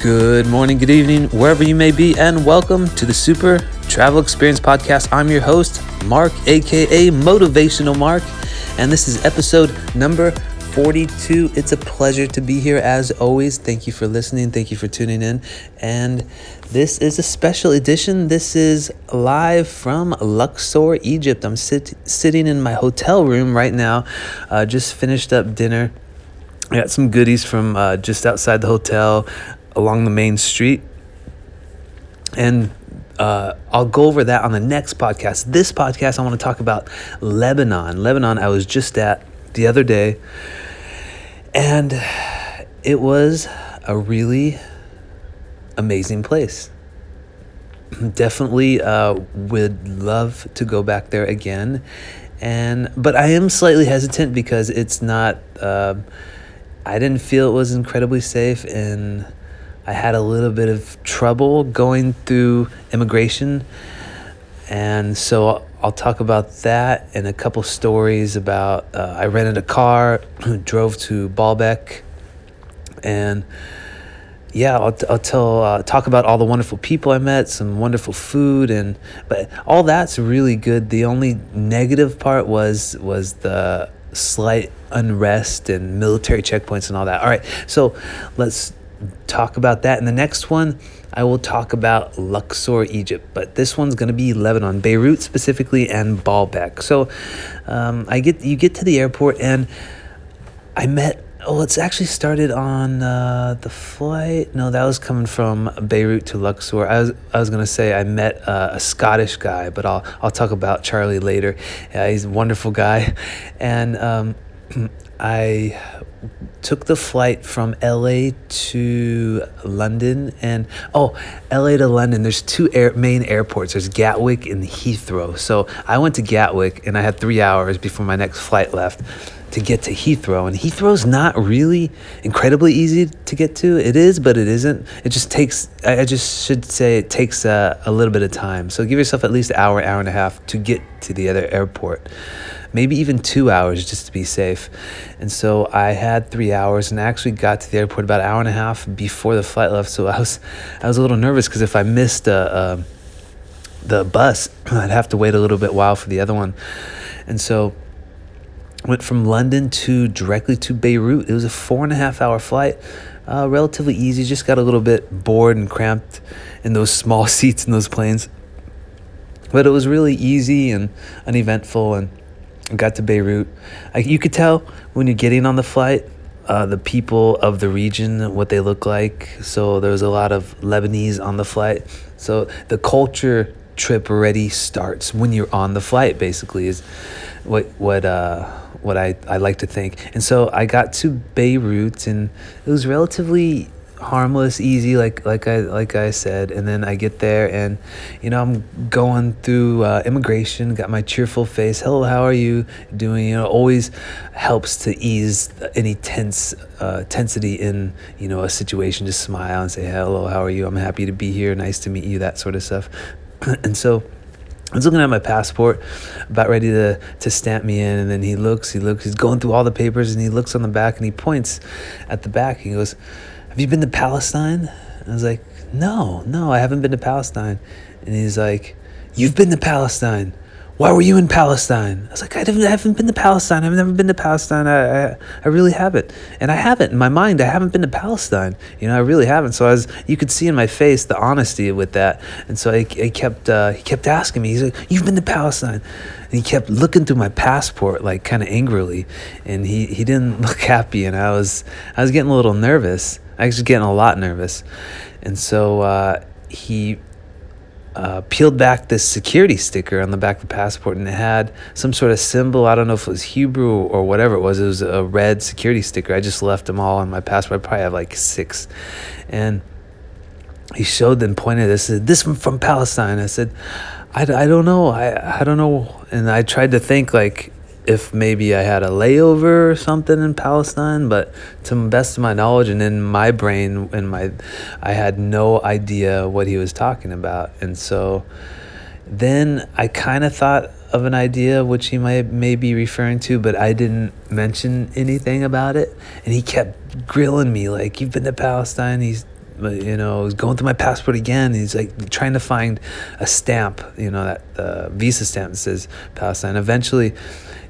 Good morning, good evening, wherever you may be, and welcome to the Super Travel Experience Podcast. I'm your host, Mark, aka Motivational Mark, and this is episode number 42. It's a pleasure to be here as always. Thank you for listening, thank you for tuning in. And this is a special edition. This is live from Luxor, Egypt. I'm sit- sitting in my hotel room right now, uh, just finished up dinner. I got some goodies from uh, just outside the hotel along the main street. And uh, I'll go over that on the next podcast. This podcast, I want to talk about Lebanon. Lebanon, I was just at the other day, and it was a really amazing place. Definitely uh, would love to go back there again, and but I am slightly hesitant because it's not. Uh, I didn't feel it was incredibly safe, and I had a little bit of trouble going through immigration. And so I'll talk about that and a couple stories about uh, I rented a car, drove to Baalbek, and yeah, I'll, I'll tell uh, talk about all the wonderful people I met, some wonderful food, and but all that's really good. The only negative part was was the slight unrest and military checkpoints and all that. All right, so let's talk about that. In the next one, I will talk about Luxor, Egypt, but this one's going to be Lebanon, Beirut specifically, and Baalbek. So um, I get you get to the airport and I met. Oh, it's actually started on uh, the flight. No, that was coming from Beirut to Luxor. I was I was gonna say I met uh, a Scottish guy, but I'll I'll talk about Charlie later. Yeah, he's a wonderful guy, and um, I took the flight from LA to London and oh LA to London. There's two air, main airports. There's Gatwick and Heathrow. So I went to Gatwick and I had 3 hours before my next flight left to get to Heathrow. And Heathrow's not really incredibly easy to get to. It is but it isn't. It just takes I just should say it takes a, a little bit of time. So give yourself at least an hour hour and a half to get to the other airport maybe even two hours just to be safe. And so I had three hours and I actually got to the airport about an hour and a half before the flight left. So I was I was a little nervous because if I missed uh, uh, the bus, I'd have to wait a little bit while for the other one. And so went from London to directly to Beirut. It was a four and a half hour flight. Uh, relatively easy, just got a little bit bored and cramped in those small seats in those planes. But it was really easy and uneventful and got to Beirut. I, you could tell when you're getting on the flight, uh, the people of the region, what they look like. So there was a lot of Lebanese on the flight. So the culture trip already starts when you're on the flight. Basically, is what what uh, what I, I like to think. And so I got to Beirut, and it was relatively harmless, easy, like like I like I said, and then I get there and you know I'm going through uh, immigration, got my cheerful face. Hello, how are you doing? You know, always helps to ease any tense uh, tensity in you know a situation. Just smile and say hello, how are you? I'm happy to be here. Nice to meet you. That sort of stuff. and so. I was looking at my passport, about ready to, to stamp me in, and then he looks, he looks, he's going through all the papers, and he looks on the back and he points at the back. He goes, have you been to Palestine? I was like, No, no, I haven't been to Palestine. And he's like, You've been to Palestine. Why were you in Palestine? I was like, I haven't, I haven't been to Palestine. I've never been to Palestine. I, I, I really haven't. And I haven't. In my mind, I haven't been to Palestine. You know, I really haven't. So I was, you could see in my face the honesty with that. And so I, I kept, uh, he kept asking me, he's like, You've been to Palestine. And he kept looking through my passport, like kind of angrily. And he, he didn't look happy. And I was, I was getting a little nervous. I was getting a lot nervous. And so uh, he uh, peeled back this security sticker on the back of the passport and it had some sort of symbol. I don't know if it was Hebrew or whatever it was. It was a red security sticker. I just left them all on my passport. I probably have like six. And he showed them, pointed this, said, this one from Palestine. I said, I, I don't know. I, I don't know. And I tried to think like, if maybe I had a layover or something in Palestine, but to the best of my knowledge and in my brain and my I had no idea what he was talking about. And so then I kind of thought of an idea which he might may be referring to, but I didn't mention anything about it. And he kept grilling me like, "You've been to Palestine." He's you know, going through my passport again. He's like trying to find a stamp, you know, that uh, visa stamp that says Palestine. Eventually,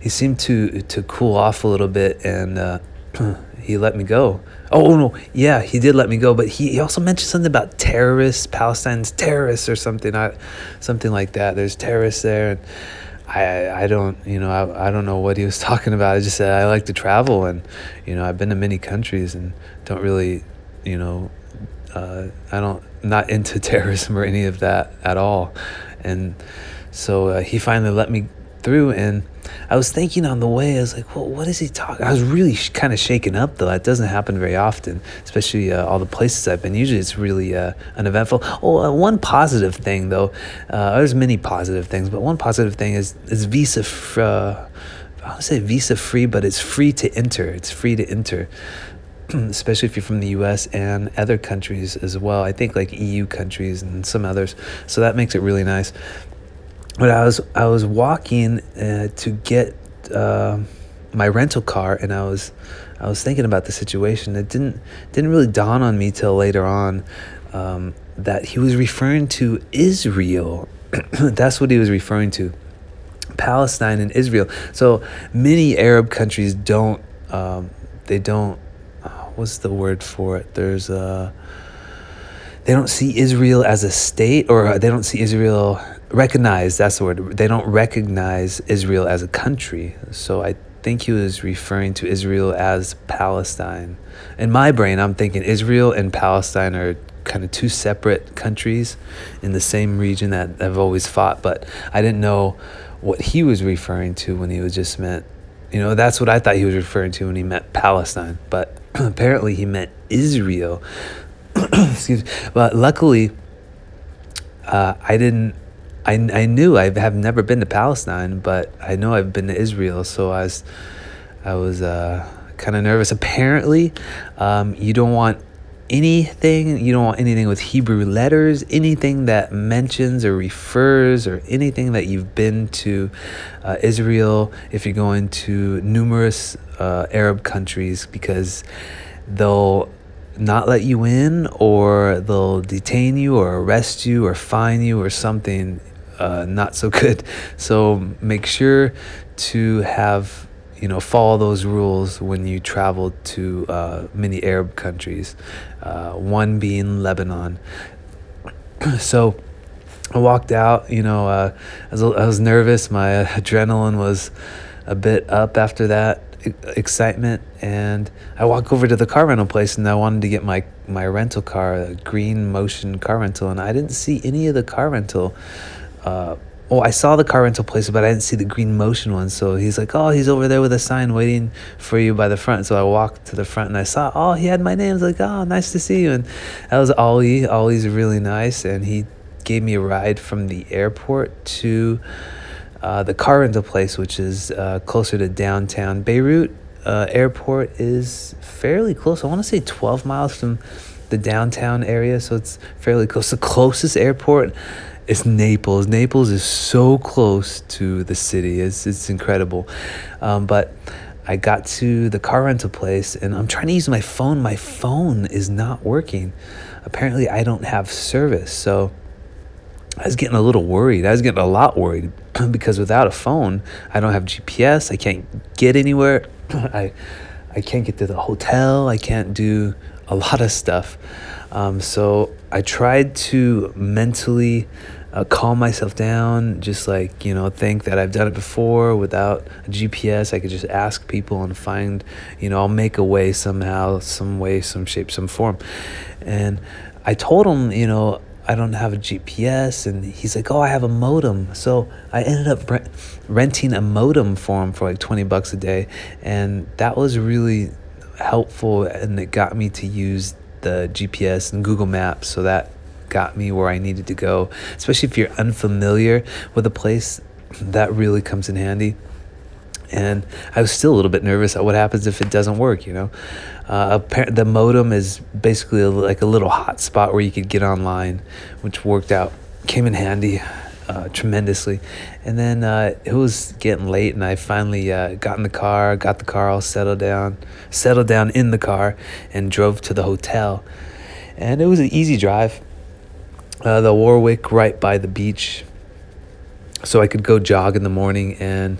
he seemed to to cool off a little bit, and uh, he let me go. Oh no, yeah, he did let me go, but he, he also mentioned something about terrorists, Palestine's terrorists or something, I, something like that. There's terrorists there, and I I don't you know I, I don't know what he was talking about. I just said I like to travel, and you know I've been to many countries and don't really you know uh, I don't not into terrorism or any of that at all, and so uh, he finally let me through and I was thinking on the way, I was like, well, what is he talking? I was really sh- kind of shaken up though. That doesn't happen very often, especially uh, all the places I've been. Usually it's really uh, uneventful. Oh, uh, one positive thing though, uh, there's many positive things, but one positive thing is, is visa, f- uh, I would say visa free, but it's free to enter. It's free to enter. especially if you're from the US and other countries as well. I think like EU countries and some others. So that makes it really nice but I was I was walking uh, to get uh, my rental car, and I was I was thinking about the situation. It didn't didn't really dawn on me till later on um, that he was referring to Israel. That's what he was referring to, Palestine and Israel. So many Arab countries don't um, they don't uh, what's the word for it? There's a uh, they don't see Israel as a state, or they don't see Israel recognize that's the word they don't recognize israel as a country. So i think he was referring to israel as palestine. In my brain i'm thinking israel and palestine are kind of two separate countries in the same region that have always fought but i didn't know what he was referring to when he was just meant you know that's what i thought he was referring to when he meant palestine but apparently he meant israel. Excuse me. But luckily uh, i didn't I, I knew I have never been to Palestine, but I know I've been to Israel, so I was I was uh, kind of nervous. Apparently, um, you don't want anything you don't want anything with Hebrew letters, anything that mentions or refers or anything that you've been to uh, Israel. If you're going to numerous uh, Arab countries, because they'll not let you in or they'll detain you or arrest you or fine you or something uh, not so good. So make sure to have you know follow those rules when you travel to uh, many Arab countries. Uh, one being Lebanon. so I walked out. You know, uh, I was I was nervous. My adrenaline was a bit up after that excitement and I walk over to the car rental place and I wanted to get my my rental car a green motion car rental and I didn't see any of the car rental uh, oh, I saw the car rental place, but I didn't see the green motion one. So he's like, oh, he's over there with a sign waiting for you by the front. So I walked to the front and I saw, oh, he had my name. I was like, oh, nice to see you. And that was Ollie. Ollie's really nice. And he gave me a ride from the airport to uh, the car rental place, which is uh, closer to downtown Beirut. Uh, airport is fairly close. I want to say 12 miles from the downtown area, so it's fairly close. The closest airport it's Naples. Naples is so close to the city. It's it's incredible. Um, but I got to the car rental place and I'm trying to use my phone. My phone is not working. Apparently, I don't have service. So I was getting a little worried. I was getting a lot worried because without a phone, I don't have GPS. I can't get anywhere. I I can't get to the hotel. I can't do a lot of stuff. Um, so I tried to mentally uh, calm myself down, just like, you know, think that I've done it before without a GPS. I could just ask people and find, you know, I'll make a way somehow, some way, some shape, some form. And I told him, you know, I don't have a GPS. And he's like, oh, I have a modem. So I ended up rent- renting a modem for him for like 20 bucks a day. And that was really helpful. And it got me to use the GPS and Google Maps. So that got me where I needed to go, especially if you're unfamiliar with a place. That really comes in handy. And I was still a little bit nervous at what happens if it doesn't work, you know. Uh, the modem is basically like a little hot spot where you could get online, which worked out, came in handy uh, tremendously. And then uh, it was getting late, and I finally uh, got in the car, got the car all settled down, settled down in the car, and drove to the hotel and it was an easy drive. Uh, the Warwick right by the beach, so I could go jog in the morning and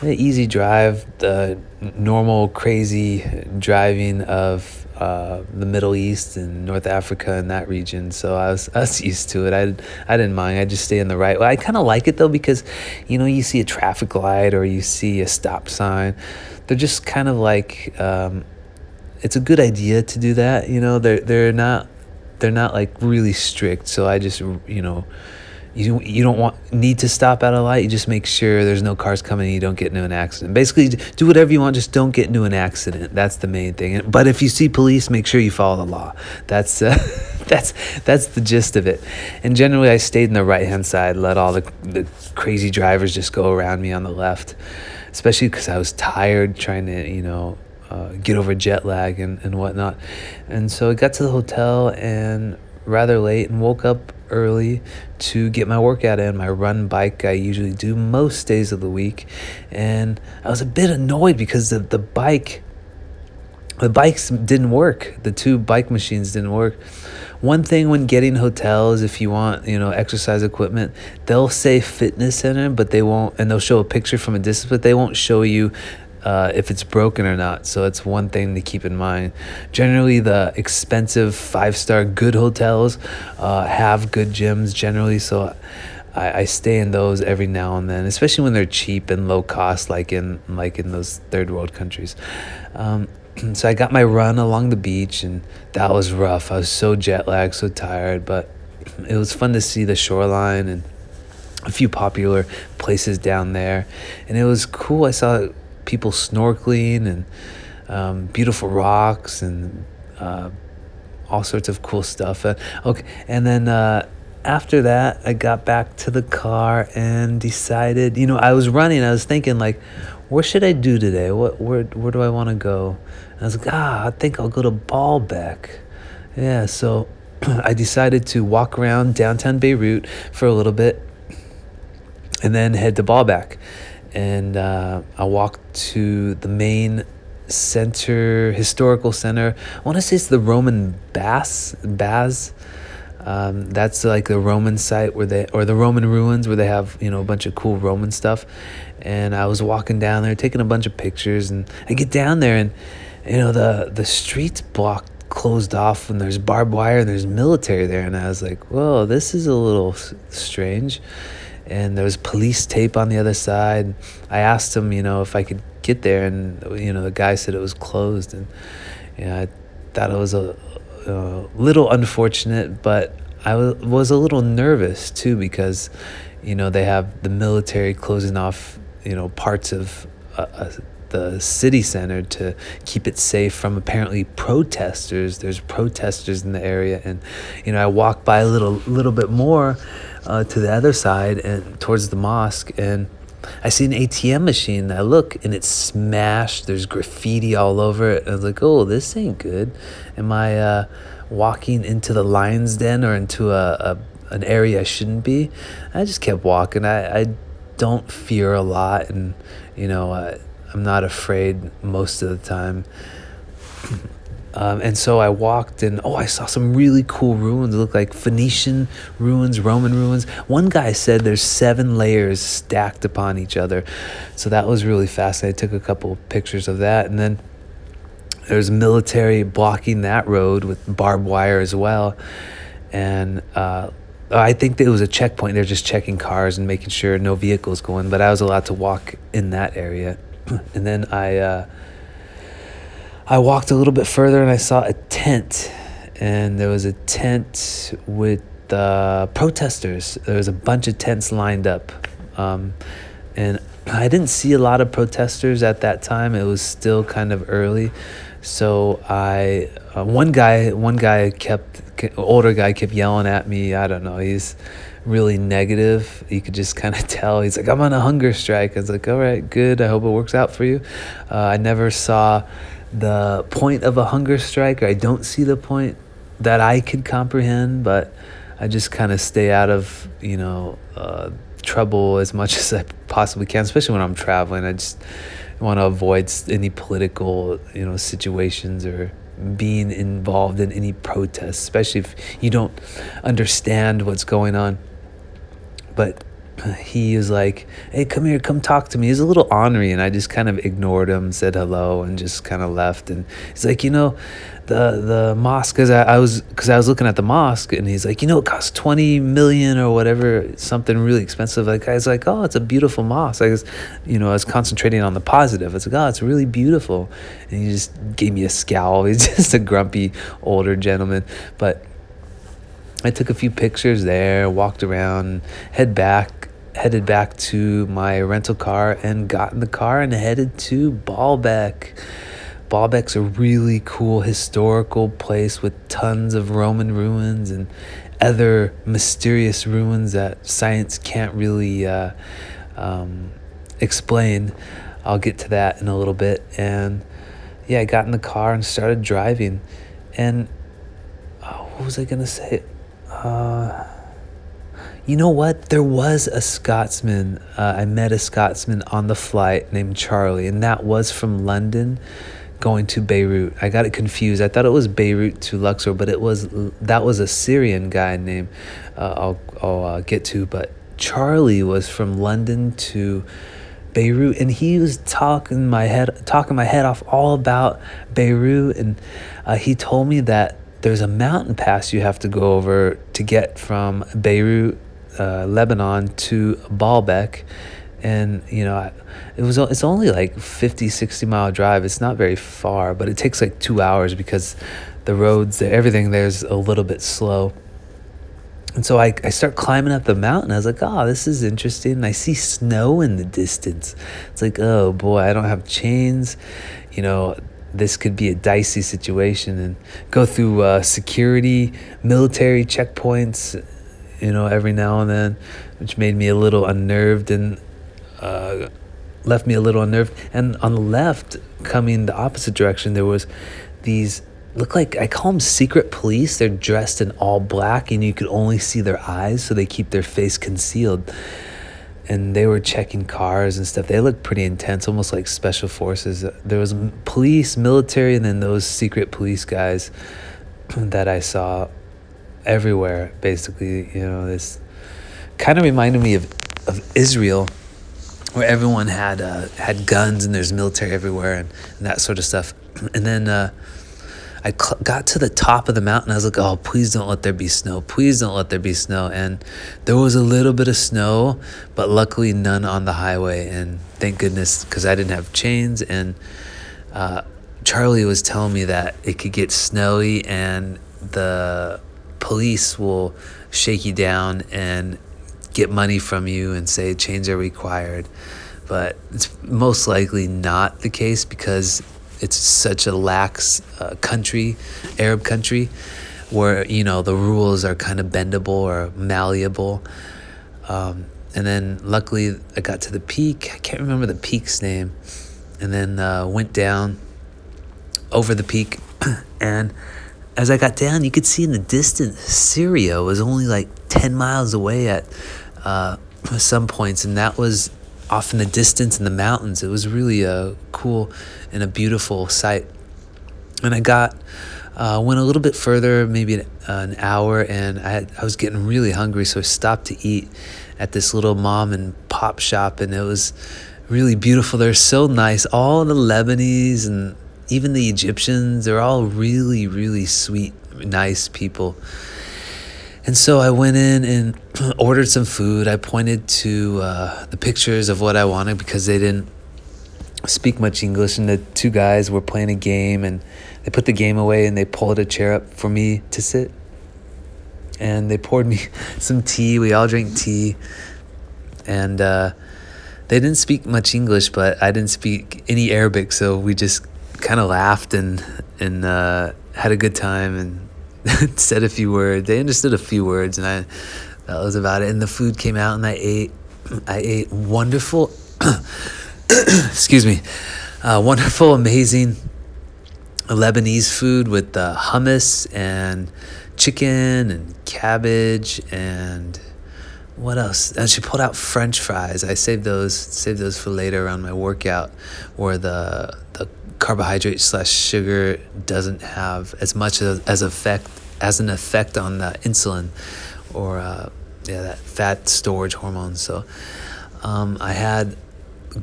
an easy drive. The normal crazy driving of uh, the Middle East and North Africa and that region. So I was I was used to it. I I didn't mind. I just stay in the right. Well, I kind of like it though because, you know, you see a traffic light or you see a stop sign. They're just kind of like. Um, it's a good idea to do that. You know, they're they're not they're not like really strict. So I just you know you you don't want need to stop at a light. You just make sure there's no cars coming. and You don't get into an accident. Basically, do whatever you want. Just don't get into an accident. That's the main thing. But if you see police, make sure you follow the law. That's uh, that's that's the gist of it. And generally, I stayed in the right hand side. Let all the the crazy drivers just go around me on the left, especially because I was tired trying to you know uh, get over jet lag and, and whatnot. And so I got to the hotel and rather late and woke up early to get my workout in. My run bike I usually do most days of the week. And I was a bit annoyed because the, the bike the bikes didn't work. The two bike machines didn't work. One thing when getting hotels, if you want, you know, exercise equipment, they'll say fitness center, but they won't, and they'll show a picture from a distance, but they won't show you uh, if it's broken or not. So it's one thing to keep in mind. Generally, the expensive five star good hotels uh, have good gyms generally. So I, I stay in those every now and then, especially when they're cheap and low cost, like in like in those third world countries. Um, so I got my run along the beach, and that was rough. I was so jet lagged, so tired, but it was fun to see the shoreline and a few popular places down there, and it was cool. I saw people snorkeling and um, beautiful rocks and uh, all sorts of cool stuff. Uh, okay, and then uh, after that, I got back to the car and decided. You know, I was running. I was thinking like, where should I do today? What where where do I want to go? And I was like, ah, I think I'll go to Baalbek. Yeah, so I decided to walk around downtown Beirut for a little bit and then head to Baalbek and uh, I walked to the main center, historical center. I want to say it's the Roman Baths, Baths. Um, that's like the Roman site where they, or the Roman ruins where they have, you know, a bunch of cool Roman stuff. And I was walking down there, taking a bunch of pictures, and I get down there, and you know, the the streets blocked closed off and there's barbed wire and there's military there and I was like, "Whoa, this is a little strange." And there was police tape on the other side. I asked him, you know, if I could get there, and you know, the guy said it was closed, and you know, I thought it was a, a little unfortunate, but I was a little nervous too because, you know, they have the military closing off, you know, parts of. Uh, uh, the city center to keep it safe from apparently protesters. There's protesters in the area, and you know I walked by a little little bit more, uh, to the other side and towards the mosque and I see an ATM machine. I look and it's smashed. There's graffiti all over it. I was like, oh, this ain't good. Am I uh, walking into the lion's den or into a, a an area I shouldn't be? I just kept walking. I, I don't fear a lot, and you know, uh, I'm not afraid most of the time. Um, and so I walked and oh, I saw some really cool ruins. It looked like Phoenician ruins, Roman ruins. One guy said there's seven layers stacked upon each other. So that was really fascinating. I took a couple pictures of that. And then there's military blocking that road with barbed wire as well. And uh, I think it was a checkpoint. They're just checking cars and making sure no vehicles going. But I was allowed to walk in that area. and then I. Uh, I walked a little bit further and I saw a tent, and there was a tent with uh, protesters. There was a bunch of tents lined up, um, and I didn't see a lot of protesters at that time. It was still kind of early, so I uh, one guy one guy kept older guy kept yelling at me. I don't know. He's really negative. You could just kind of tell. He's like, "I'm on a hunger strike." I was like, "All right, good. I hope it works out for you." Uh, I never saw the point of a hunger strike. or I don't see the point that I could comprehend, but I just kind of stay out of, you know, uh, trouble as much as I possibly can, especially when I'm traveling. I just want to avoid any political, you know, situations or being involved in any protests, especially if you don't understand what's going on. But he was like, "Hey, come here, come talk to me." He's a little ornery, and I just kind of ignored him, said hello, and just kind of left. And he's like, "You know, the the mosque, because I, I was because I was looking at the mosque, and he's like, you know, it costs twenty million or whatever, something really expensive." Like I was like, "Oh, it's a beautiful mosque." I was, you know, I was concentrating on the positive. It's like, "Oh, it's really beautiful," and he just gave me a scowl. He's just a grumpy older gentleman, but. I took a few pictures there, walked around, head back, headed back to my rental car and got in the car and headed to Baalbek. Baalbek's a really cool historical place with tons of Roman ruins and other mysterious ruins that science can't really uh, um, explain. I'll get to that in a little bit. And yeah, I got in the car and started driving. And oh, what was I going to say? Uh, you know what? There was a Scotsman. Uh, I met a Scotsman on the flight named Charlie, and that was from London going to Beirut. I got it confused. I thought it was Beirut to Luxor, but it was that was a Syrian guy named uh, I'll I'll uh, get to. But Charlie was from London to Beirut, and he was talking my head talking my head off all about Beirut, and uh, he told me that there's a mountain pass you have to go over to get from Beirut, uh, Lebanon to Baalbek. And, you know, it was, it's only like 50, 60 mile drive. It's not very far, but it takes like two hours because the roads, everything there's a little bit slow. And so I, I start climbing up the mountain. I was like, oh, this is interesting. And I see snow in the distance. It's like, oh boy, I don't have chains. You know, this could be a dicey situation and go through uh, security, military checkpoints, you know, every now and then, which made me a little unnerved and uh, left me a little unnerved. And on the left, coming the opposite direction, there was these look like I call them secret police. They're dressed in all black, and you could only see their eyes, so they keep their face concealed and they were checking cars and stuff. They looked pretty intense, almost like special forces. There was police, military, and then those secret police guys that I saw everywhere. Basically, you know, this kind of reminded me of of Israel, where everyone had uh, had guns and there's military everywhere and, and that sort of stuff. And then. Uh, I cl- got to the top of the mountain. I was like, oh, please don't let there be snow. Please don't let there be snow. And there was a little bit of snow, but luckily none on the highway. And thank goodness, because I didn't have chains. And uh, Charlie was telling me that it could get snowy and the police will shake you down and get money from you and say chains are required. But it's most likely not the case because it's such a lax uh, country, Arab country, where you know the rules are kind of bendable or malleable. Um, and then luckily I got to the peak. I can't remember the peak's name, and then uh, went down over the peak, and as I got down, you could see in the distance Syria was only like ten miles away at uh, some points, and that was off in the distance in the mountains. It was really a cool and a beautiful sight. And I got uh, went a little bit further, maybe an, uh, an hour, and I had, I was getting really hungry, so I stopped to eat at this little mom and pop shop, and it was really beautiful. They're so nice. All the Lebanese and even the Egyptians, they're all really, really sweet, nice people. And so I went in and ordered some food. I pointed to uh, the pictures of what I wanted because they didn't speak much English. And the two guys were playing a game and they put the game away and they pulled a chair up for me to sit. And they poured me some tea. We all drank tea. And uh, they didn't speak much English, but I didn't speak any Arabic. So we just kind of laughed and, and uh, had a good time. And said a few words. They understood a few words, and I that was about it. And the food came out, and I ate. I ate wonderful. excuse me, uh, wonderful, amazing Lebanese food with uh, hummus and chicken and cabbage and what else? And she pulled out French fries. I saved those saved those for later around my workout, or the the carbohydrate slash sugar doesn't have as much as, as effect as an effect on the insulin or uh, yeah that fat storage hormone. So um, I had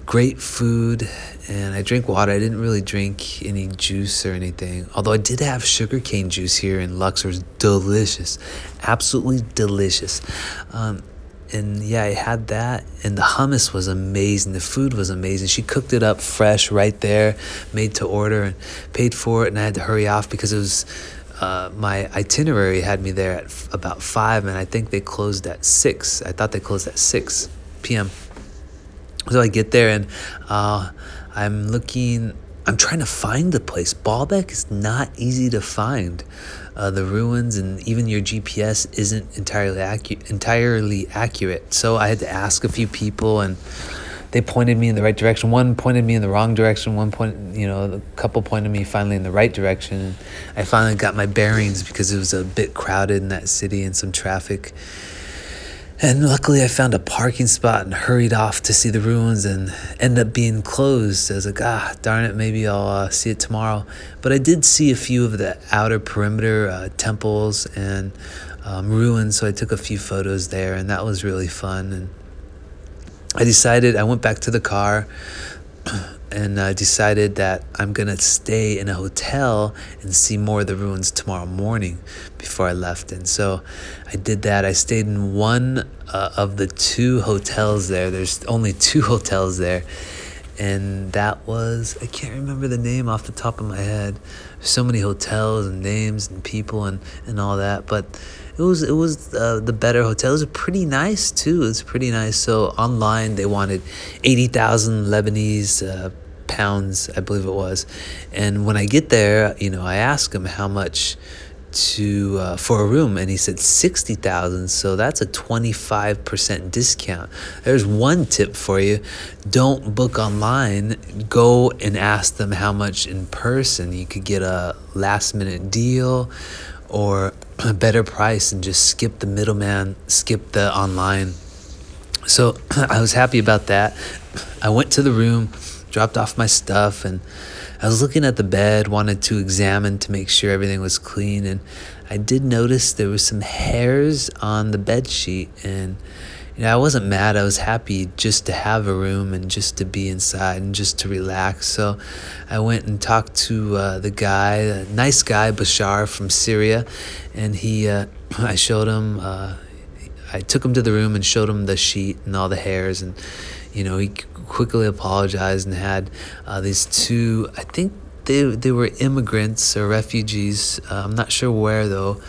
great food and I drink water. I didn't really drink any juice or anything. Although I did have sugarcane juice here in Luxor. Delicious. Absolutely delicious. Um, and yeah, I had that, and the hummus was amazing. The food was amazing. She cooked it up fresh right there, made to order, and paid for it. And I had to hurry off because it was uh, my itinerary had me there at f- about five, and I think they closed at six. I thought they closed at six p.m. So I get there and uh, I'm looking. I'm trying to find the place. Baalbek is not easy to find. Uh, the ruins and even your GPS isn't entirely accurate. Entirely accurate. So I had to ask a few people, and they pointed me in the right direction. One pointed me in the wrong direction. One point, you know, a couple pointed me finally in the right direction. I finally got my bearings because it was a bit crowded in that city and some traffic. And luckily, I found a parking spot and hurried off to see the ruins and end up being closed. I was like, ah, darn it, maybe I'll uh, see it tomorrow. But I did see a few of the outer perimeter uh, temples and um, ruins, so I took a few photos there, and that was really fun. And I decided, I went back to the car and I decided that I'm gonna stay in a hotel and see more of the ruins tomorrow morning before I left. And so I did that. I stayed in one uh, of the two hotels there. There's only two hotels there. And that was, I can't remember the name off the top of my head. So many hotels and names and people and, and all that. But it was it was uh, the better hotel. It was pretty nice too. It was pretty nice. So online they wanted eighty thousand Lebanese uh, pounds, I believe it was. And when I get there, you know, I ask him how much to uh, for a room and he said 60,000 so that's a 25% discount there's one tip for you don't book online go and ask them how much in person you could get a last minute deal or a better price and just skip the middleman, skip the online. So I was happy about that. I went to the room, dropped off my stuff, and I was looking at the bed, wanted to examine to make sure everything was clean. And I did notice there was some hairs on the bed sheet, and know, I wasn't mad. I was happy just to have a room and just to be inside and just to relax. So I went and talked to uh, the guy, a nice guy, Bashar from Syria, and he, uh, I showed him, uh, I took him to the room and showed him the sheet and all the hairs, and you know, he quickly apologized and had uh, these two, I think they they were immigrants or refugees. Uh, I'm not sure where though.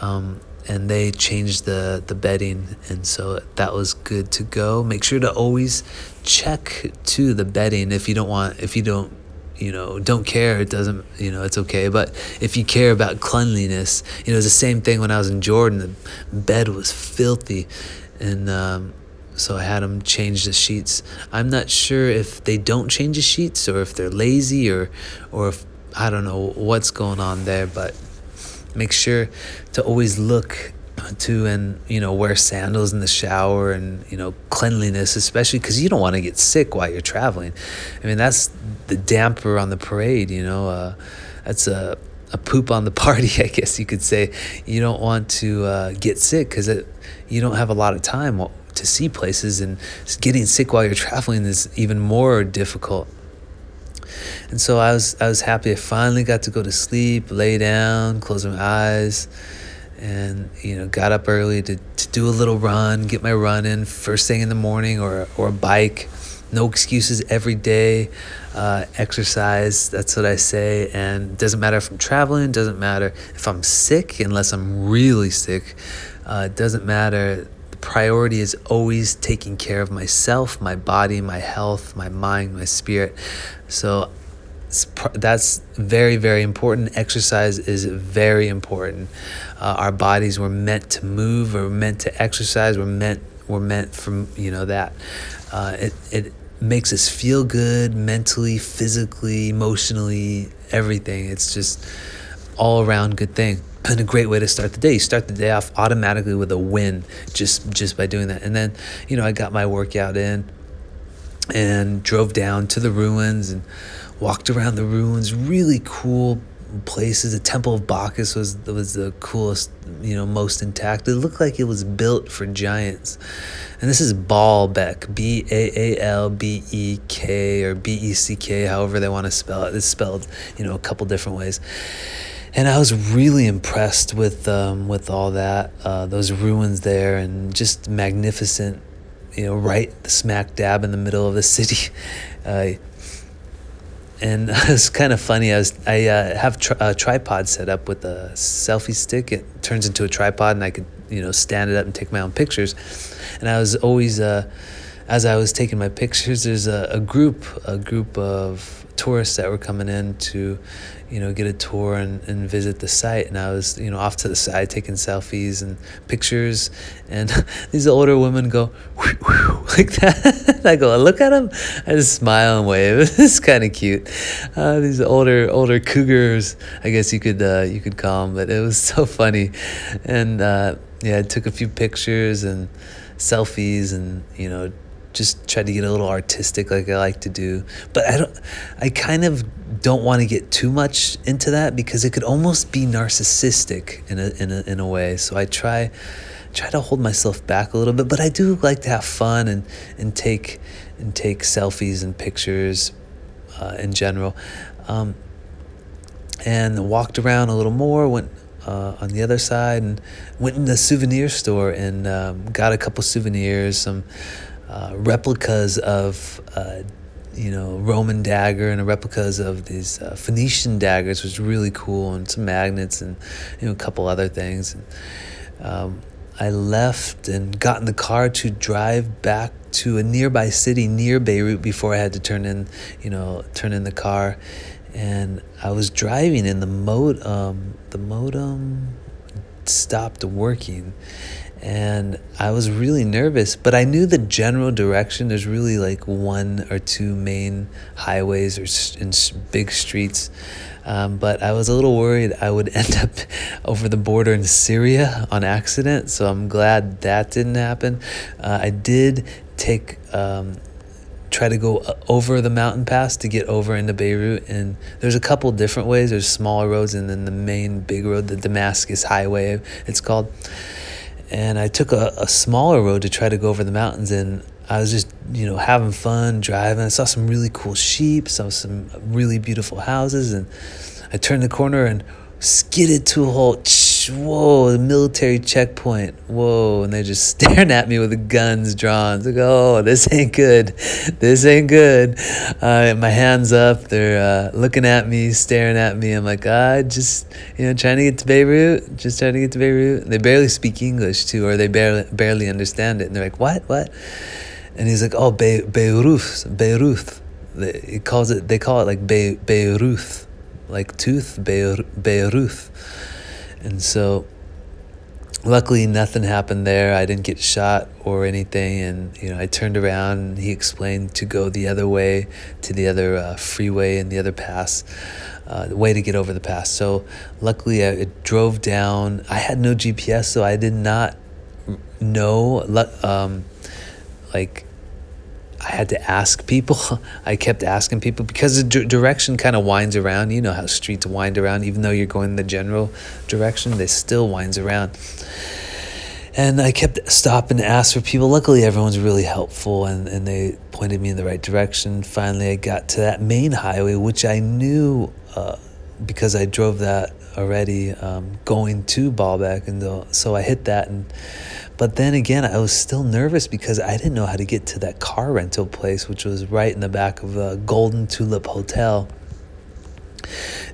Um, and they changed the the bedding and so that was good to go. Make sure to always check to the bedding if you don't want if you don't you know don't care it doesn't you know it's okay. But if you care about cleanliness you know it's the same thing when i was in jordan the bed was filthy and um, so i had them change the sheets. I'm not sure if they don't change the sheets or if they're lazy or or if i don't know what's going on there but make sure to always look to and you know wear sandals in the shower and you know cleanliness especially because you don't want to get sick while you're traveling. I mean that's the damper on the parade you know uh, that's a, a poop on the party i guess you could say. You don't want to uh, get sick because you don't have a lot of time to see places and getting sick while you're traveling is even more difficult and so I was I was happy. I finally got to go to sleep, lay down, close my eyes, and you know got up early to, to do a little run, get my run in first thing in the morning, or or a bike. No excuses every day. Uh, exercise. That's what I say. And doesn't matter if I'm traveling. Doesn't matter if I'm sick, unless I'm really sick. Uh, doesn't matter priority is always taking care of myself, my body, my health, my mind, my spirit. So that's very, very important. Exercise is very important. Uh, our bodies were meant to move, we're meant to exercise, we're meant we're meant for you know that. Uh, it it makes us feel good mentally, physically, emotionally, everything. It's just all around good thing and a great way to start the day. You start the day off automatically with a win just just by doing that. And then, you know, I got my workout in and drove down to the ruins and walked around the ruins, really cool places. The Temple of Bacchus was was the coolest, you know, most intact. It looked like it was built for giants. And this is Baalbek, B A A L B E K or B E C K, however they want to spell it. It's spelled, you know, a couple different ways. And I was really impressed with um, with all that, uh, those ruins there, and just magnificent, you know, right smack dab in the middle of the city. Uh, and it's kind of funny. I was I uh, have tri- a tripod set up with a selfie stick. It turns into a tripod, and I could you know stand it up and take my own pictures. And I was always, uh, as I was taking my pictures, there's a, a group a group of tourists that were coming in to, you know, get a tour and, and visit the site. And I was, you know, off to the side taking selfies and pictures. And these older women go whoo, whoo, like that. I go, look at them. I just smile and wave. it's kind of cute. Uh, these older older cougars, I guess you could uh, you could call them. But it was so funny, and uh, yeah, I took a few pictures and selfies, and you know just try to get a little artistic like I like to do. But I don't I kind of don't want to get too much into that because it could almost be narcissistic in a in a in a way. So I try try to hold myself back a little bit, but I do like to have fun and and take and take selfies and pictures uh, in general. Um, and walked around a little more, went uh, on the other side, and went in the souvenir store and um, got a couple souvenirs, some uh, replicas of uh, you know Roman dagger and replicas of these uh, Phoenician daggers was really cool and some magnets and you know a couple other things. And, um, I left and got in the car to drive back to a nearby city near Beirut before I had to turn in you know turn in the car, and I was driving and the mod um, the modem stopped working and I was really nervous, but I knew the general direction. There's really like one or two main highways or big streets, um, but I was a little worried I would end up over the border in Syria on accident. So I'm glad that didn't happen. Uh, I did take. Um, try to go uh, over the mountain pass to get over into Beirut. And there's a couple different ways. There's smaller roads and then the main big road, the Damascus Highway, it's called and I took a, a smaller road to try to go over the mountains and I was just, you know, having fun driving. I saw some really cool sheep, saw some really beautiful houses, and I turned the corner and skidded to a halt whoa, the military checkpoint, whoa, and they're just staring at me with the guns drawn. It's like, oh, this ain't good, this ain't good. Uh, my hands up, they're uh, looking at me, staring at me. I'm like, ah, just you know, trying to get to Beirut, just trying to get to Beirut. They barely speak English too, or they barely barely understand it. And they're like, what, what? And he's like, oh, Be- Beirut, Beirut. They, calls it, they call it like Be- Beirut, like tooth, Beirut. Beirut and so, luckily, nothing happened there. I didn't get shot or anything. And, you know, I turned around and he explained to go the other way to the other uh, freeway and the other pass. Uh, the way to get over the pass. So luckily, I drove down. I had no GPS, so I did not know um, like I had to ask people. I kept asking people because the d- direction kind of winds around. You know how streets wind around, even though you're going the general direction, they still winds around. And I kept stopping to ask for people. Luckily, everyone's really helpful and, and they pointed me in the right direction. Finally, I got to that main highway, which I knew uh, because I drove that already um, going to Baalbek. And so I hit that and but then again, I was still nervous because I didn't know how to get to that car rental place, which was right in the back of the Golden Tulip Hotel.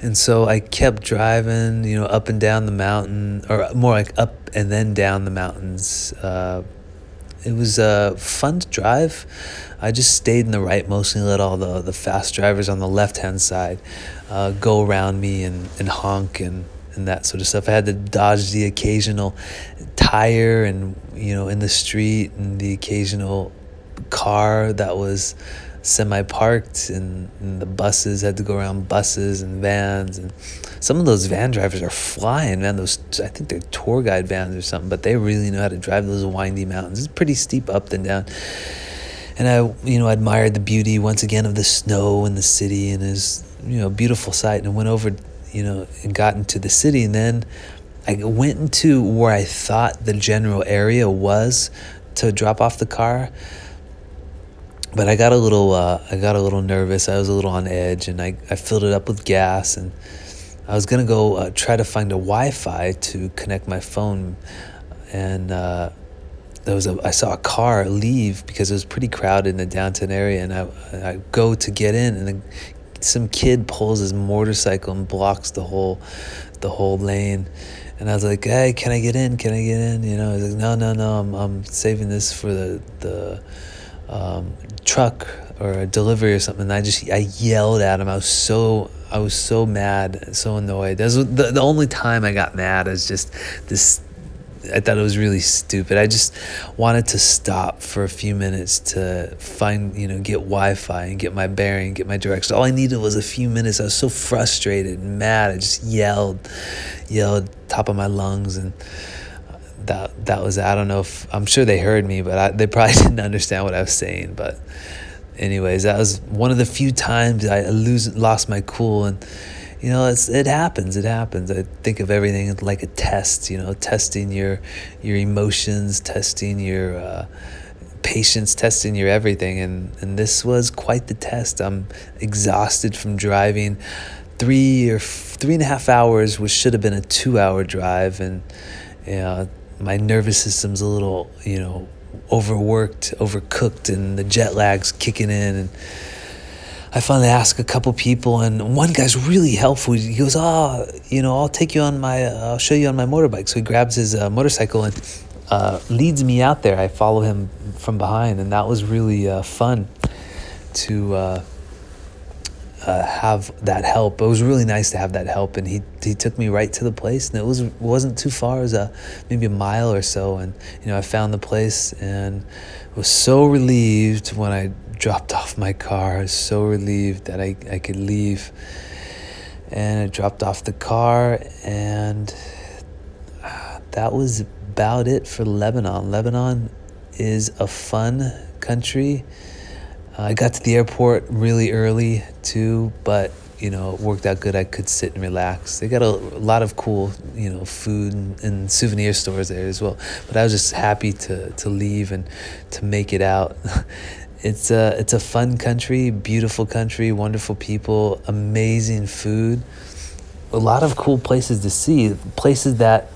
And so I kept driving, you know, up and down the mountain, or more like up and then down the mountains. Uh, it was a fun to drive. I just stayed in the right mostly, let all the, the fast drivers on the left hand side uh, go around me and, and honk and and that sort of stuff. I had to dodge the occasional tire and you know in the street and the occasional car that was semi parked and, and, the buses had to go around buses and vans and some of those van drivers are flying man those I think they're tour guide vans or something but they really know how to drive those windy mountains it's pretty steep up and down and I, you know, admired the beauty once again of the snow and the city and his, you know, beautiful sight. And went over, you know, and got into the city. And then I went into where I thought the general area was to drop off the car. But I got a little, uh, I got a little nervous. I was a little on edge, and I, I filled it up with gas, and I was gonna go uh, try to find a Wi-Fi to connect my phone, and. Uh, there was a I saw a car leave because it was pretty crowded in the downtown area, and I I go to get in, and some kid pulls his motorcycle and blocks the whole the whole lane. And I was like, "Hey, can I get in? Can I get in?" You know, he's like, "No, no, no. I'm I'm saving this for the the um, truck or a delivery or something." And I just I yelled at him. I was so I was so mad, so annoyed. That was the the only time I got mad. Is just this I thought it was really stupid. I just wanted to stop for a few minutes to find, you know, get Wi Fi and get my bearing, get my directions. All I needed was a few minutes. I was so frustrated and mad. I just yelled, yelled top of my lungs. And that, that was, I don't know if, I'm sure they heard me, but I, they probably didn't understand what I was saying. But, anyways, that was one of the few times I lose, lost my cool. And, you know it's it happens it happens. I think of everything like a test you know testing your your emotions testing your uh, patience testing your everything. And and this was quite the test. I'm exhausted from driving three or three and a half hours which should have been a two hour drive. And you know, my nervous system's a little you know overworked overcooked and the jet lag's kicking in. And I finally asked a couple people, and one guy's really helpful. He goes, "Oh, you know, I'll take you on my, uh, I'll show you on my motorbike." So he grabs his uh, motorcycle and uh, leads me out there. I follow him from behind, and that was really uh, fun to uh, uh, have that help. It was really nice to have that help, and he he took me right to the place, and it was wasn't too far. Was a maybe a mile or so, and you know I found the place and was so relieved when I dropped off my car. I was so relieved that I, I could leave. And I dropped off the car, and uh, that was about it for Lebanon. Lebanon is a fun country. I got to the airport really early too, but you know, it worked out good. I could sit and relax. They got a, a lot of cool, you know, food and, and, souvenir stores there as well. But I was just happy to to leave and to make it out. it's a it's a fun country, beautiful country, wonderful people, amazing food, a lot of cool places to see, places that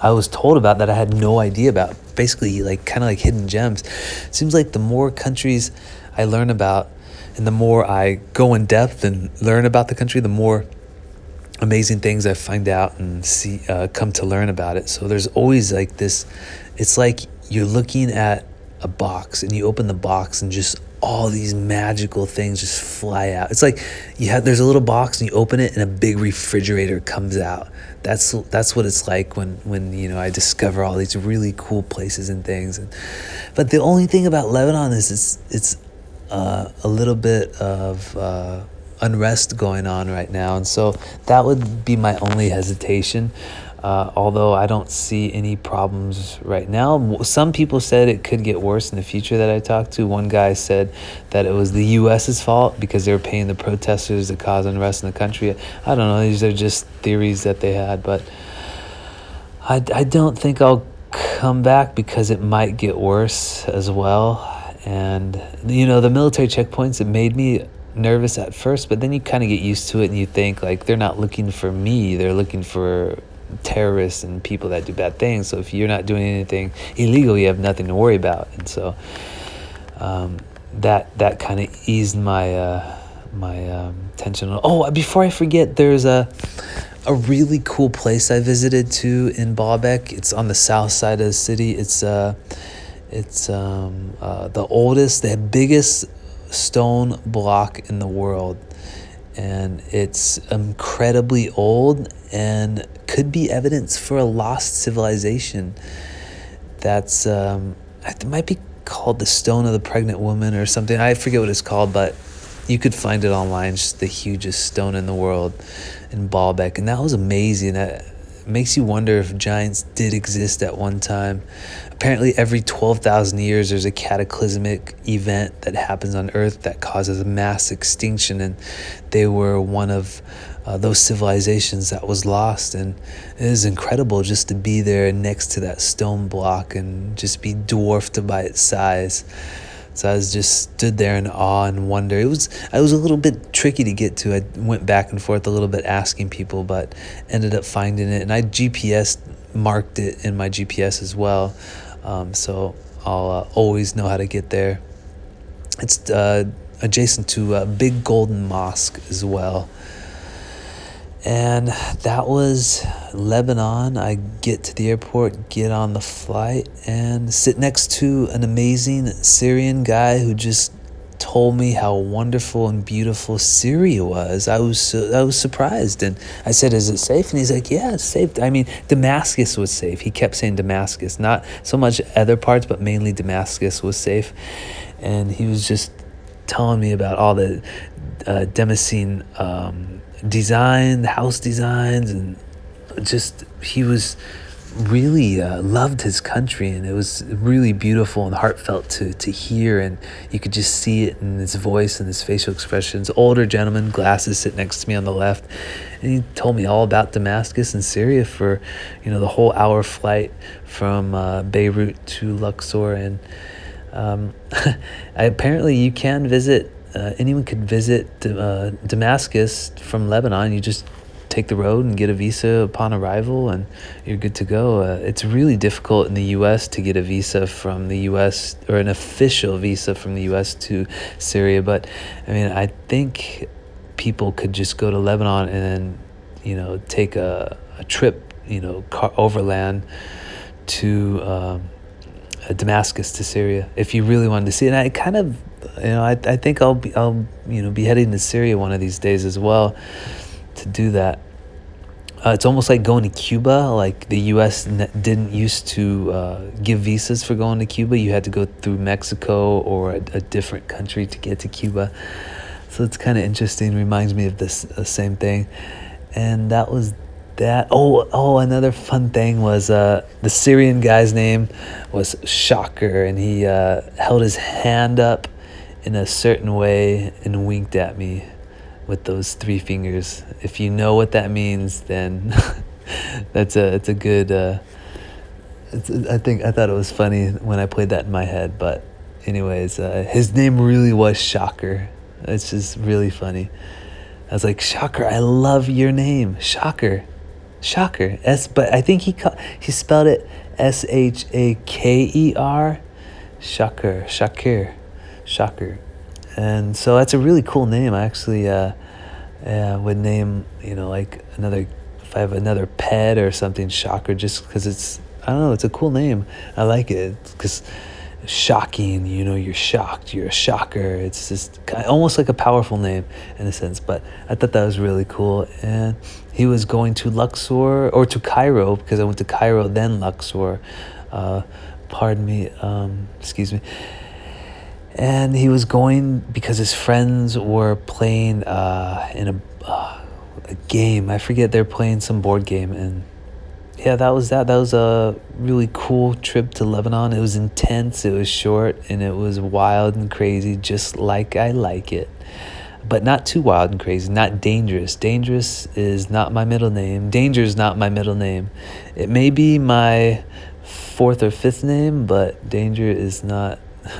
I was told about that I had no idea about. Basically, like kind of like hidden gems. It seems like the more countries I learn about, and the more I go in depth and learn about the country, the more amazing things I find out and see uh, come to learn about it. So there's always like this. It's like you're looking at a box and you open the box and just all these magical things just fly out. It's like you have there's a little box and you open it and a big refrigerator comes out. That's that's what it's like when when you know I discover all these really cool places and things. And, but the only thing about Lebanon is it's it's uh, a little bit of uh, unrest going on right now, and so that would be my only hesitation. Uh, although I don't see any problems right now. Some people said it could get worse in the future that I talked to. One guy said that it was the U.S.'s fault because they were paying the protesters to cause unrest in the country. I don't know. These are just theories that they had, but I, I don't think I'll come back because it might get worse as well. And, you know, the military checkpoints, it made me nervous at first, but then you kind of get used to it and you think, like, they're not looking for me, they're looking for terrorists and people that do bad things. So if you're not doing anything illegal, you have nothing to worry about. And so um, that that kind of eased my uh, my um, tension. Oh, before I forget, there's a a really cool place I visited too in Baalbek. It's on the south side of the city. It's uh, it's um, uh, the oldest, the biggest stone block in the world and it's incredibly old and could be evidence for a lost civilization. That's um, it might be called the Stone of the Pregnant Woman or something. I forget what it's called, but you could find it online. Just the hugest stone in the world in Baalbek, and that was amazing. That makes you wonder if giants did exist at one time. Apparently, every 12,000 years, there's a cataclysmic event that happens on Earth that causes a mass extinction, and they were one of uh, those civilizations that was lost. And it is incredible just to be there next to that stone block and just be dwarfed by its size. So I was just stood there in awe and wonder. It was I was a little bit tricky to get to. I went back and forth a little bit asking people, but ended up finding it. And I GPS marked it in my GPS as well, um, so I'll uh, always know how to get there. It's uh, adjacent to a big golden mosque as well. And that was Lebanon. I get to the airport, get on the flight, and sit next to an amazing Syrian guy who just told me how wonderful and beautiful Syria was. I was I was surprised, and I said, "Is it safe?" And he's like, "Yeah, it's safe." I mean, Damascus was safe. He kept saying Damascus, not so much other parts, but mainly Damascus was safe. And he was just telling me about all the uh, Damascene. Um, design, the house designs, and just he was really uh, loved his country and it was really beautiful and heartfelt to, to hear and you could just see it in his voice and his facial expressions older gentleman glasses sit next to me on the left and he told me all about damascus and syria for you know the whole hour flight from uh, beirut to luxor and um, apparently you can visit uh, anyone could visit uh, Damascus from Lebanon. You just take the road and get a visa upon arrival, and you're good to go. Uh, it's really difficult in the U.S. to get a visa from the U.S. or an official visa from the U.S. to Syria, but I mean, I think people could just go to Lebanon and then, you know, take a, a trip, you know, car overland to. Um, Damascus to Syria if you really wanted to see. And I kind of you know, I, I think I'll be I'll you know be heading to Syria one of these days as well to do that. Uh, it's almost like going to Cuba. Like the U.S. didn't used to uh, give visas for going to Cuba. You had to go through Mexico or a, a different country to get to Cuba. So it's kind of interesting. Reminds me of this uh, same thing. And that was that. Oh, oh, another fun thing was uh, the Syrian guy's name was Shocker, and he uh, held his hand up in a certain way and winked at me with those three fingers. If you know what that means, then that's a it's a good. Uh, it's, I think I thought it was funny when I played that in my head, but anyways, uh, his name really was Shocker. It's just really funny. I was like, Shocker, I love your name, Shocker, Shocker. S, but I think he ca- he spelled it S H A K E R, Shocker, Shakir. Shocker. And so that's a really cool name. I actually uh, uh, would name, you know, like another, if I have another pet or something, Shocker, just because it's, I don't know, it's a cool name. I like it because shocking, you know, you're shocked, you're a shocker. It's just almost like a powerful name in a sense, but I thought that was really cool. And he was going to Luxor or to Cairo because I went to Cairo, then Luxor. Uh, pardon me, um, excuse me and he was going because his friends were playing uh, in a, uh, a game. I forget they're playing some board game, and yeah, that was that. That was a really cool trip to Lebanon. It was intense. It was short, and it was wild and crazy, just like I like it. But not too wild and crazy, not dangerous. Dangerous is not my middle name. Danger is not my middle name. It may be my fourth or fifth name, but danger is not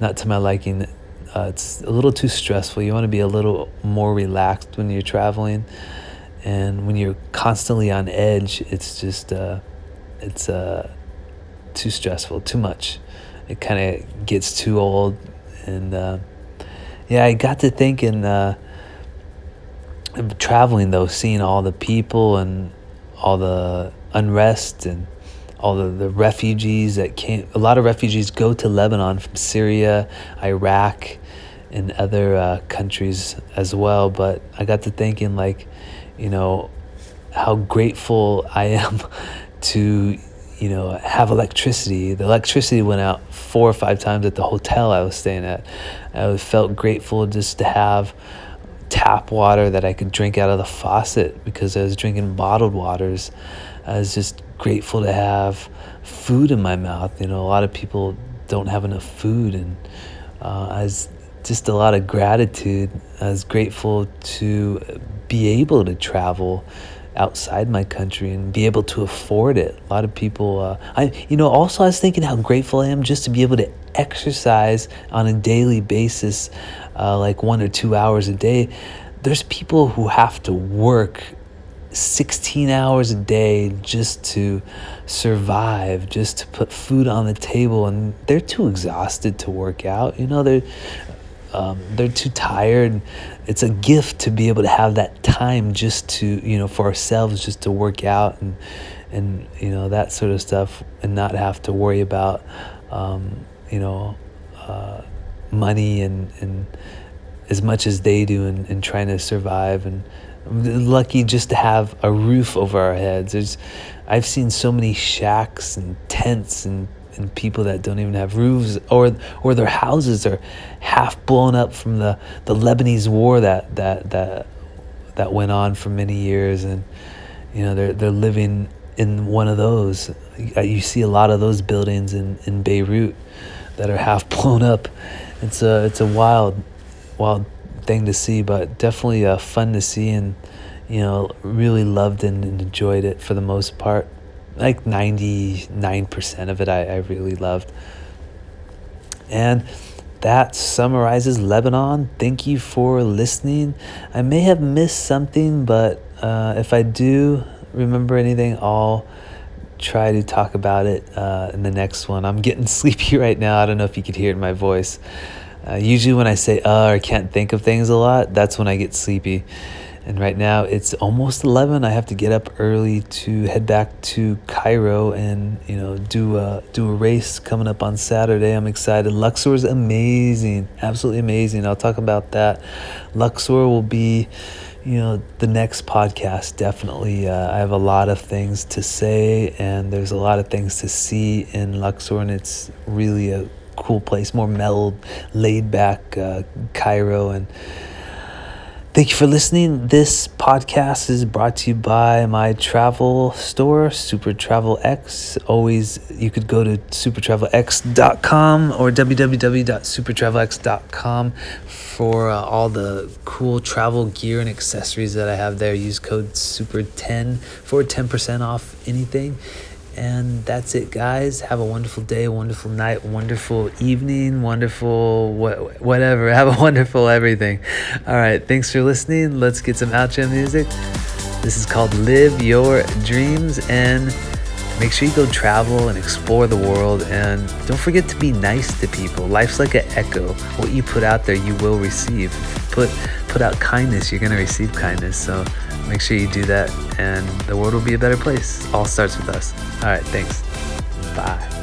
not to my liking. Uh, it's a little too stressful. You want to be a little more relaxed when you're traveling, and when you're constantly on edge, it's just uh, it's uh, too stressful, too much. It kind of gets too old, and uh, yeah, I got to thinking. Uh, traveling though, seeing all the people and all the unrest and all the, the refugees that came. A lot of refugees go to Lebanon from Syria, Iraq, and other uh, countries as well. But I got to thinking, like, you know, how grateful I am to, you know, have electricity. The electricity went out four or five times at the hotel I was staying at. I felt grateful just to have tap water that I could drink out of the faucet because I was drinking bottled waters I was just grateful to have food in my mouth. You know, a lot of people don't have enough food, and uh, I was just a lot of gratitude. I was grateful to be able to travel outside my country and be able to afford it. A lot of people, uh, I, you know, also I was thinking how grateful I am just to be able to exercise on a daily basis, uh, like one or two hours a day. There's people who have to work 16 hours a day just to survive, just to put food on the table, and they're too exhausted to work out. You know, they're um, they're too tired. It's a gift to be able to have that time just to, you know, for ourselves, just to work out and, and you know, that sort of stuff and not have to worry about, um, you know, uh, money and, and as much as they do and, and trying to survive. And lucky just to have a roof over our heads. There's, I've seen so many shacks and tents and and people that don't even have roofs or or their houses are half blown up from the, the Lebanese war that that that that went on for many years. And you know they're they're living in one of those. Uh, you see a lot of those buildings in, in Beirut that are half blown up. It's a it's a wild wild thing to see but definitely uh, fun to see and you know really loved and enjoyed it for the most part like 99% of it I, I really loved. And that summarizes Lebanon. Thank you for listening. I may have missed something, but uh, if I do remember anything, I'll try to talk about it uh, in the next one. I'm getting sleepy right now. I don't know if you could hear it in my voice. Uh, usually, when I say uh or can't think of things a lot, that's when I get sleepy. And right now it's almost 11. I have to get up early to head back to Cairo and, you know, do a, do a race coming up on Saturday. I'm excited. Luxor is amazing. Absolutely amazing. I'll talk about that. Luxor will be, you know, the next podcast. Definitely. Uh, I have a lot of things to say and there's a lot of things to see in Luxor and it's really a cool place, more mellow, laid back uh, Cairo and Thank you for listening. This podcast is brought to you by my travel store, Super Travel X. Always, you could go to supertravelx.com or www.supertravelx.com for uh, all the cool travel gear and accessories that I have there. Use code SUPER10 for 10% off anything. And that's it, guys. Have a wonderful day, wonderful night, wonderful evening, wonderful wh- whatever. Have a wonderful everything. All right. Thanks for listening. Let's get some outro music. This is called Live Your Dreams. And make sure you go travel and explore the world. And don't forget to be nice to people. Life's like an echo. What you put out there, you will receive. Put, put out kindness, you're going to receive kindness. So, Make sure you do that, and the world will be a better place. All starts with us. All right, thanks. Bye.